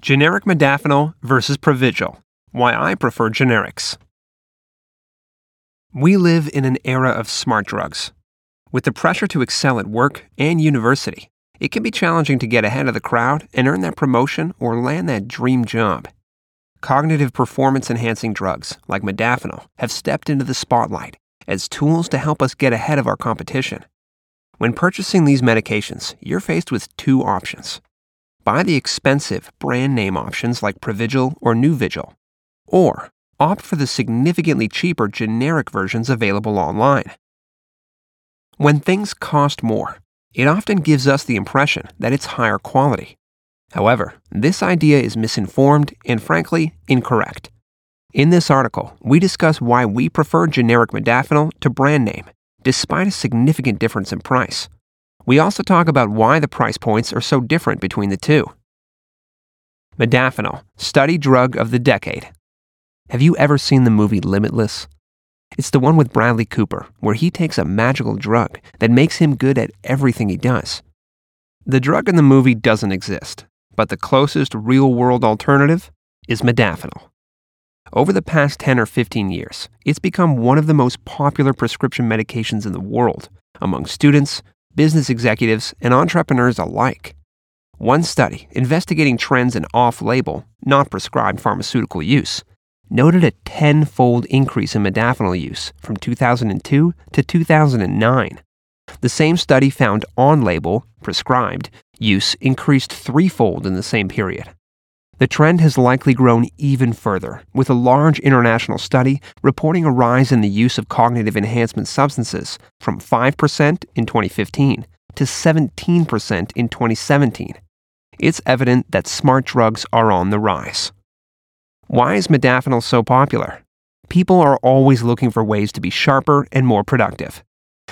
Generic modafinil versus Provigil. Why I prefer generics. We live in an era of smart drugs. With the pressure to excel at work and university, it can be challenging to get ahead of the crowd and earn that promotion or land that dream job. Cognitive performance enhancing drugs like modafinil have stepped into the spotlight as tools to help us get ahead of our competition. When purchasing these medications, you're faced with two options buy the expensive brand name options like Provigil or Nuvigil, or opt for the significantly cheaper generic versions available online. When things cost more, it often gives us the impression that it's higher quality. However, this idea is misinformed and frankly incorrect. In this article, we discuss why we prefer generic modafinil to brand name, despite a significant difference in price. We also talk about why the price points are so different between the two. Modafinil, study drug of the decade. Have you ever seen the movie Limitless? It's the one with Bradley Cooper, where he takes a magical drug that makes him good at everything he does. The drug in the movie doesn't exist, but the closest real world alternative is modafinil. Over the past 10 or 15 years, it's become one of the most popular prescription medications in the world among students, business executives, and entrepreneurs alike. One study investigating trends in off label, not prescribed pharmaceutical use, noted a tenfold increase in modafinil use from 2002 to 2009. The same study found on label, prescribed, use increased threefold in the same period. The trend has likely grown even further, with a large international study reporting a rise in the use of cognitive enhancement substances from 5% in 2015 to 17% in 2017. It's evident that smart drugs are on the rise. Why is modafinil so popular? People are always looking for ways to be sharper and more productive.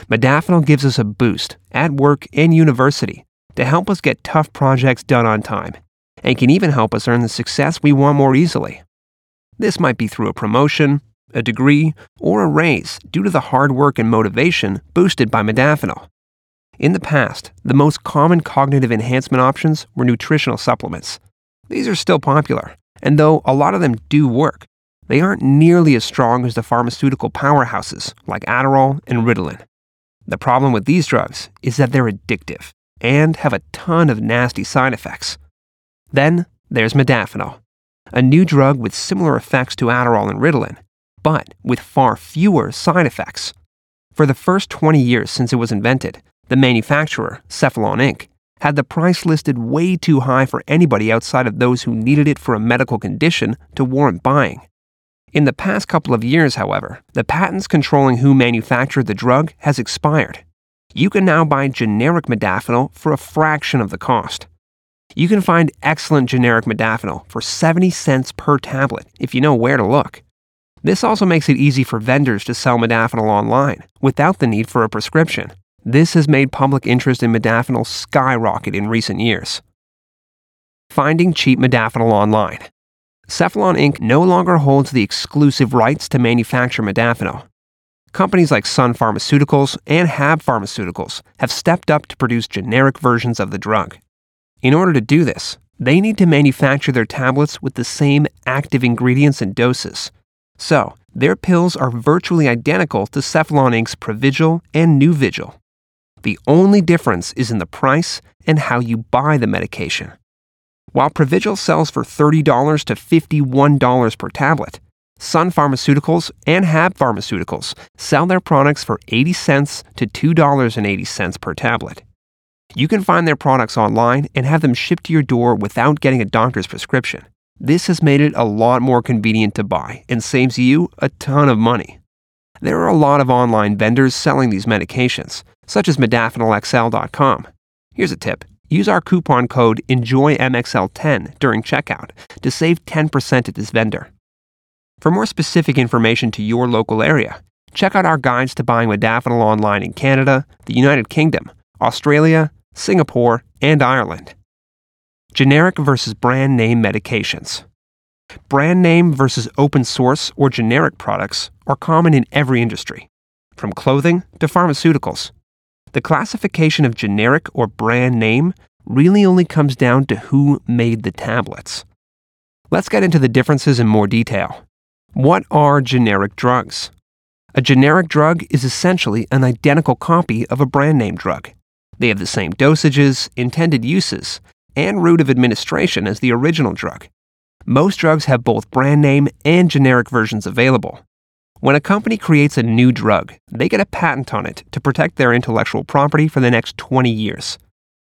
Modafinil gives us a boost at work and university to help us get tough projects done on time and can even help us earn the success we want more easily. This might be through a promotion, a degree, or a raise due to the hard work and motivation boosted by modafinil. In the past, the most common cognitive enhancement options were nutritional supplements. These are still popular, and though a lot of them do work, they aren't nearly as strong as the pharmaceutical powerhouses like Adderall and Ritalin. The problem with these drugs is that they're addictive and have a ton of nasty side effects. Then there's modafinil, a new drug with similar effects to Adderall and Ritalin, but with far fewer side effects. For the first 20 years since it was invented, the manufacturer, Cephalon Inc., had the price listed way too high for anybody outside of those who needed it for a medical condition to warrant buying. In the past couple of years, however, the patents controlling who manufactured the drug has expired. You can now buy generic modafinil for a fraction of the cost. You can find excellent generic modafinil for 70 cents per tablet if you know where to look. This also makes it easy for vendors to sell modafinil online without the need for a prescription. This has made public interest in modafinil skyrocket in recent years. Finding cheap modafinil online. Cephalon Inc. no longer holds the exclusive rights to manufacture modafinil. Companies like Sun Pharmaceuticals and Hab Pharmaceuticals have stepped up to produce generic versions of the drug. In order to do this, they need to manufacture their tablets with the same active ingredients and doses. So, their pills are virtually identical to Cephalon Inc.'s Provigil and Nuvigil. The only difference is in the price and how you buy the medication. While Provigil sells for $30 to $51 per tablet, Sun Pharmaceuticals and Hab Pharmaceuticals sell their products for 80 cents to $2.80 per tablet. You can find their products online and have them shipped to your door without getting a doctor's prescription. This has made it a lot more convenient to buy and saves you a ton of money. There are a lot of online vendors selling these medications, such as modafinilxl.com. Here's a tip use our coupon code ENJOYMXL10 during checkout to save 10% at this vendor. For more specific information to your local area, check out our guides to buying modafinil online in Canada, the United Kingdom, Australia, Singapore, and Ireland. Generic versus brand name medications. Brand name versus open source or generic products are common in every industry, from clothing to pharmaceuticals. The classification of generic or brand name really only comes down to who made the tablets. Let's get into the differences in more detail. What are generic drugs? A generic drug is essentially an identical copy of a brand name drug. They have the same dosages, intended uses, and route of administration as the original drug. Most drugs have both brand name and generic versions available. When a company creates a new drug, they get a patent on it to protect their intellectual property for the next 20 years.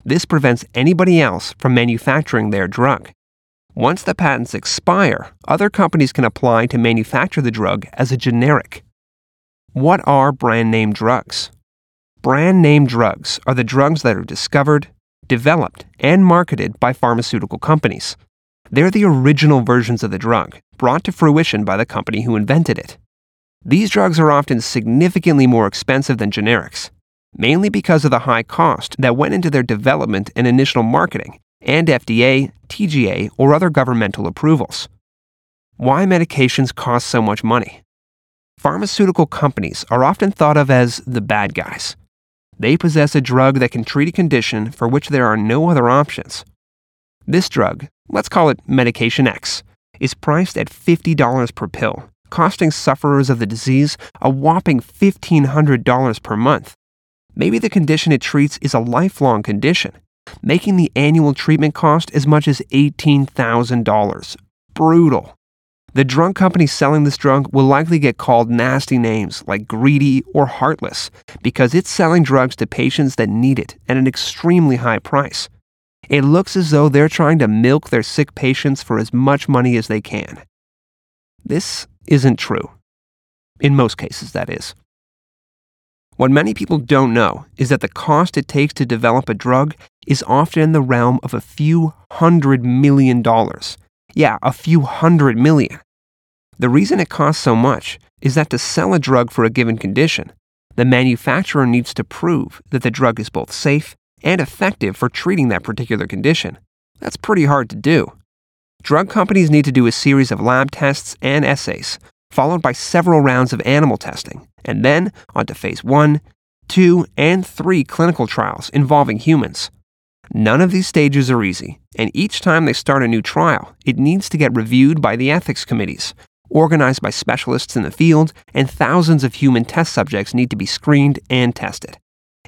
This prevents anybody else from manufacturing their drug. Once the patents expire, other companies can apply to manufacture the drug as a generic. What are brand name drugs? Brand name drugs are the drugs that are discovered, developed, and marketed by pharmaceutical companies. They're the original versions of the drug, brought to fruition by the company who invented it. These drugs are often significantly more expensive than generics, mainly because of the high cost that went into their development and initial marketing, and FDA, TGA, or other governmental approvals. Why medications cost so much money? Pharmaceutical companies are often thought of as the bad guys. They possess a drug that can treat a condition for which there are no other options. This drug, let's call it Medication X, is priced at $50 per pill, costing sufferers of the disease a whopping $1,500 per month. Maybe the condition it treats is a lifelong condition, making the annual treatment cost as much as $18,000. Brutal. The drug company selling this drug will likely get called nasty names like greedy or heartless because it's selling drugs to patients that need it at an extremely high price. It looks as though they're trying to milk their sick patients for as much money as they can. This isn't true. In most cases, that is. What many people don't know is that the cost it takes to develop a drug is often in the realm of a few hundred million dollars. Yeah, a few hundred million. The reason it costs so much is that to sell a drug for a given condition, the manufacturer needs to prove that the drug is both safe and effective for treating that particular condition. That's pretty hard to do. Drug companies need to do a series of lab tests and assays, followed by several rounds of animal testing, and then on to phase 1, 2, and 3 clinical trials involving humans. None of these stages are easy, and each time they start a new trial, it needs to get reviewed by the ethics committees, organized by specialists in the field, and thousands of human test subjects need to be screened and tested.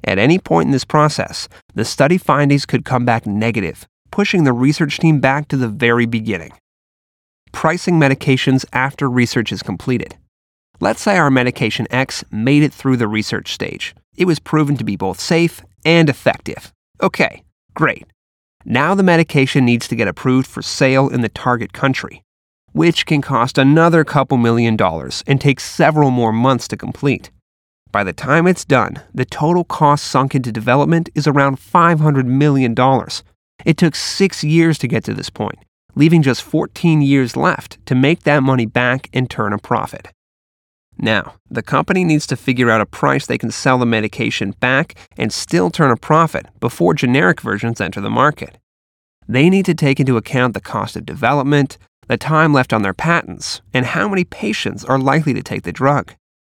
At any point in this process, the study findings could come back negative, pushing the research team back to the very beginning. Pricing medications after research is completed. Let's say our medication X made it through the research stage. It was proven to be both safe and effective. Okay, Great. Now the medication needs to get approved for sale in the target country, which can cost another couple million dollars and take several more months to complete. By the time it's done, the total cost sunk into development is around $500 million. It took six years to get to this point, leaving just 14 years left to make that money back and turn a profit. Now, the company needs to figure out a price they can sell the medication back and still turn a profit before generic versions enter the market. They need to take into account the cost of development, the time left on their patents, and how many patients are likely to take the drug.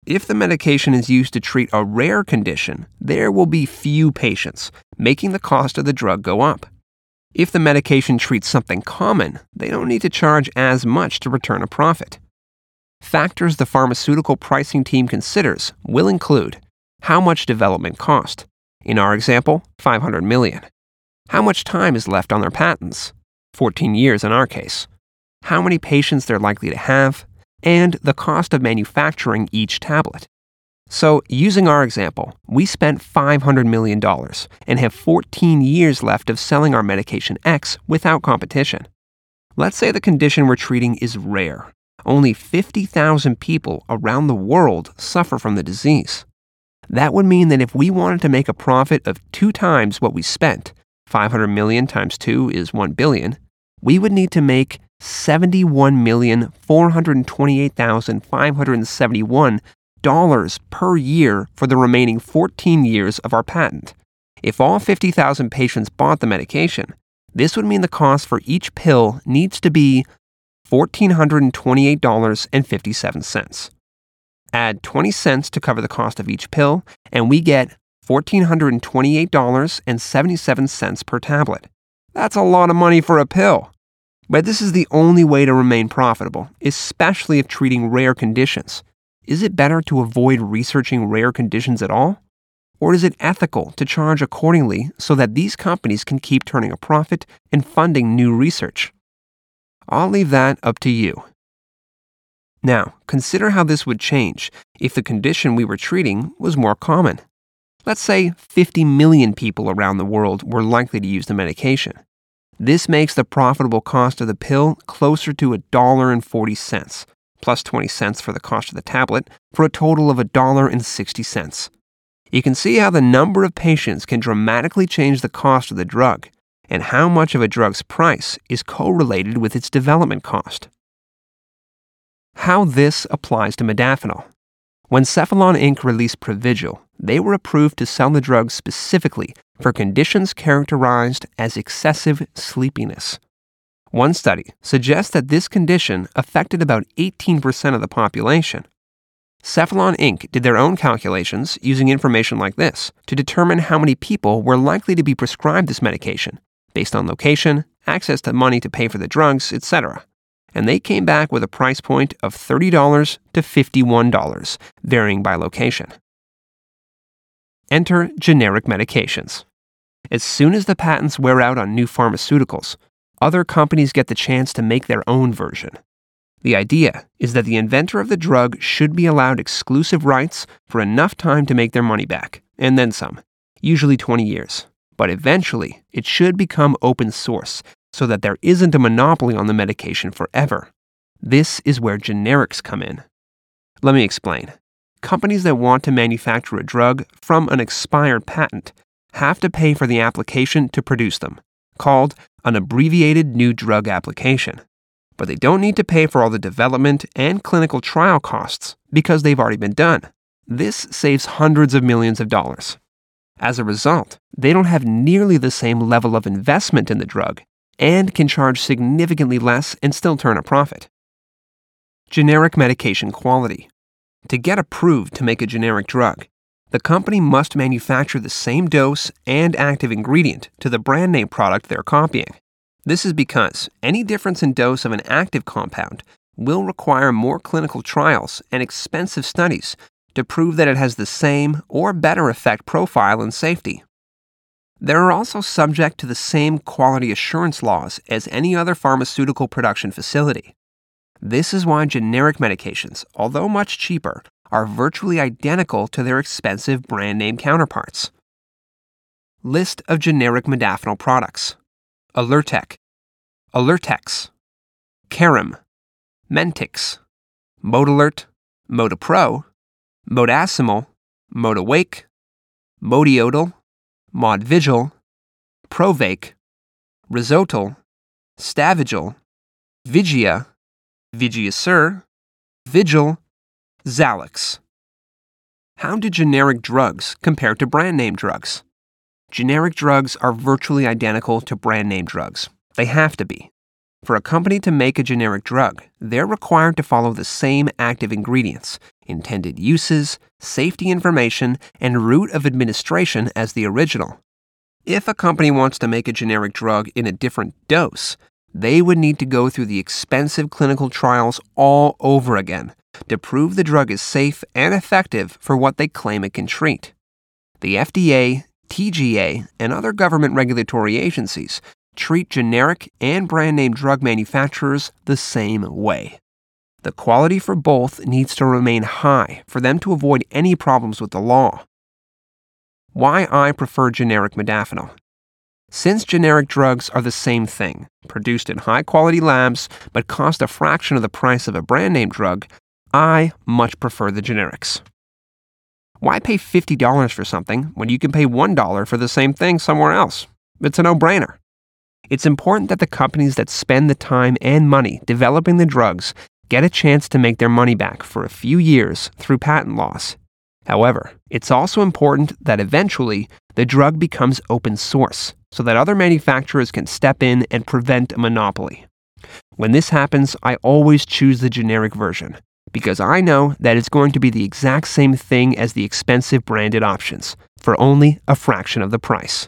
If the medication is used to treat a rare condition, there will be few patients, making the cost of the drug go up. If the medication treats something common, they don't need to charge as much to return a profit. Factors the pharmaceutical pricing team considers will include how much development cost. In our example, 500 million. How much time is left on their patents? 14 years in our case. How many patients they're likely to have, and the cost of manufacturing each tablet. So, using our example, we spent $500 million and have 14 years left of selling our medication X without competition. Let's say the condition we're treating is rare only 50,000 people around the world suffer from the disease. That would mean that if we wanted to make a profit of two times what we spent, 500 million times 2 is 1 billion, we would need to make $71,428,571 per year for the remaining 14 years of our patent. If all 50,000 patients bought the medication, this would mean the cost for each pill needs to be $1,428.57. Add 20 cents to cover the cost of each pill, and we get $1,428.77 per tablet. That's a lot of money for a pill. But this is the only way to remain profitable, especially if treating rare conditions. Is it better to avoid researching rare conditions at all? Or is it ethical to charge accordingly so that these companies can keep turning a profit and funding new research? I'll leave that up to you. Now, consider how this would change if the condition we were treating was more common. Let's say 50 million people around the world were likely to use the medication. This makes the profitable cost of the pill closer to $1.40, plus 20 cents for the cost of the tablet, for a total of $1.60. You can see how the number of patients can dramatically change the cost of the drug, and how much of a drug's price is correlated with its development cost. How this applies to modafinil. When Cephalon Inc. released Provigil, they were approved to sell the drug specifically for conditions characterized as excessive sleepiness. One study suggests that this condition affected about 18% of the population. Cephalon Inc. did their own calculations using information like this to determine how many people were likely to be prescribed this medication based on location, access to money to pay for the drugs, etc. And they came back with a price point of $30 to $51, varying by location. Enter generic medications. As soon as the patents wear out on new pharmaceuticals, other companies get the chance to make their own version. The idea is that the inventor of the drug should be allowed exclusive rights for enough time to make their money back, and then some, usually 20 years. But eventually, it should become open source so that there isn't a monopoly on the medication forever. This is where generics come in. Let me explain. Companies that want to manufacture a drug from an expired patent have to pay for the application to produce them, called an abbreviated new drug application. But they don't need to pay for all the development and clinical trial costs because they've already been done. This saves hundreds of millions of dollars. As a result, they don't have nearly the same level of investment in the drug and can charge significantly less and still turn a profit. Generic medication quality. To get approved to make a generic drug, the company must manufacture the same dose and active ingredient to the brand name product they're copying. This is because any difference in dose of an active compound will require more clinical trials and expensive studies to prove that it has the same or better effect profile and safety. They are also subject to the same quality assurance laws as any other pharmaceutical production facility. This is why generic medications, although much cheaper, are virtually identical to their expensive brand name counterparts. List of generic modafinil products. Alertec, Alertex, Carim, Mentix, Modalert, Modapro, Modasomil, Modawake, Modiodal, Modvigil, Provake, Risotol, Stavigil, Vigia, Vigiasur, Vigil, Xalax. How do generic drugs compare to brand name drugs? Generic drugs are virtually identical to brand name drugs. They have to be. For a company to make a generic drug, they're required to follow the same active ingredients, intended uses, safety information, and route of administration as the original. If a company wants to make a generic drug in a different dose, they would need to go through the expensive clinical trials all over again to prove the drug is safe and effective for what they claim it can treat. The FDA, TGA, and other government regulatory agencies treat generic and brand name drug manufacturers the same way. The quality for both needs to remain high for them to avoid any problems with the law. Why I prefer generic modafinil. Since generic drugs are the same thing, produced in high quality labs but cost a fraction of the price of a brand name drug, I much prefer the generics. Why pay $50 for something when you can pay $1 for the same thing somewhere else? It's a no brainer. It's important that the companies that spend the time and money developing the drugs get a chance to make their money back for a few years through patent loss. However, it's also important that eventually the drug becomes open source so that other manufacturers can step in and prevent a monopoly. When this happens, I always choose the generic version because I know that it's going to be the exact same thing as the expensive branded options for only a fraction of the price.